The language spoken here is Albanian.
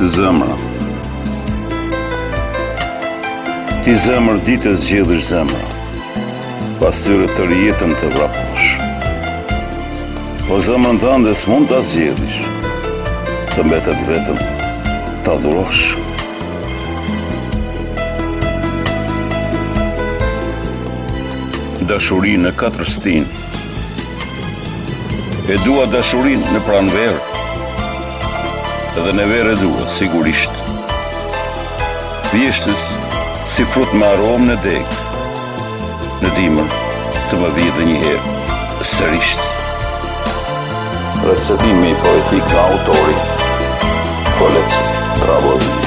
zemra Ti zemër di të zgjedhësh zemra Pas tyre të rrjetën të vraposh Po zemrën tënde s'mund ta zgjedhësh Të mbetet vetëm ta adhurosh Dashuri në katër stinë E dua dashurinë në pranverë Dhe në verë e dua, sigurisht Vjeshtës si frut me aromë në degë Në dimër të më vijë dhe njëherë sërisht Recitimi poetik nga autori Kolec Traboini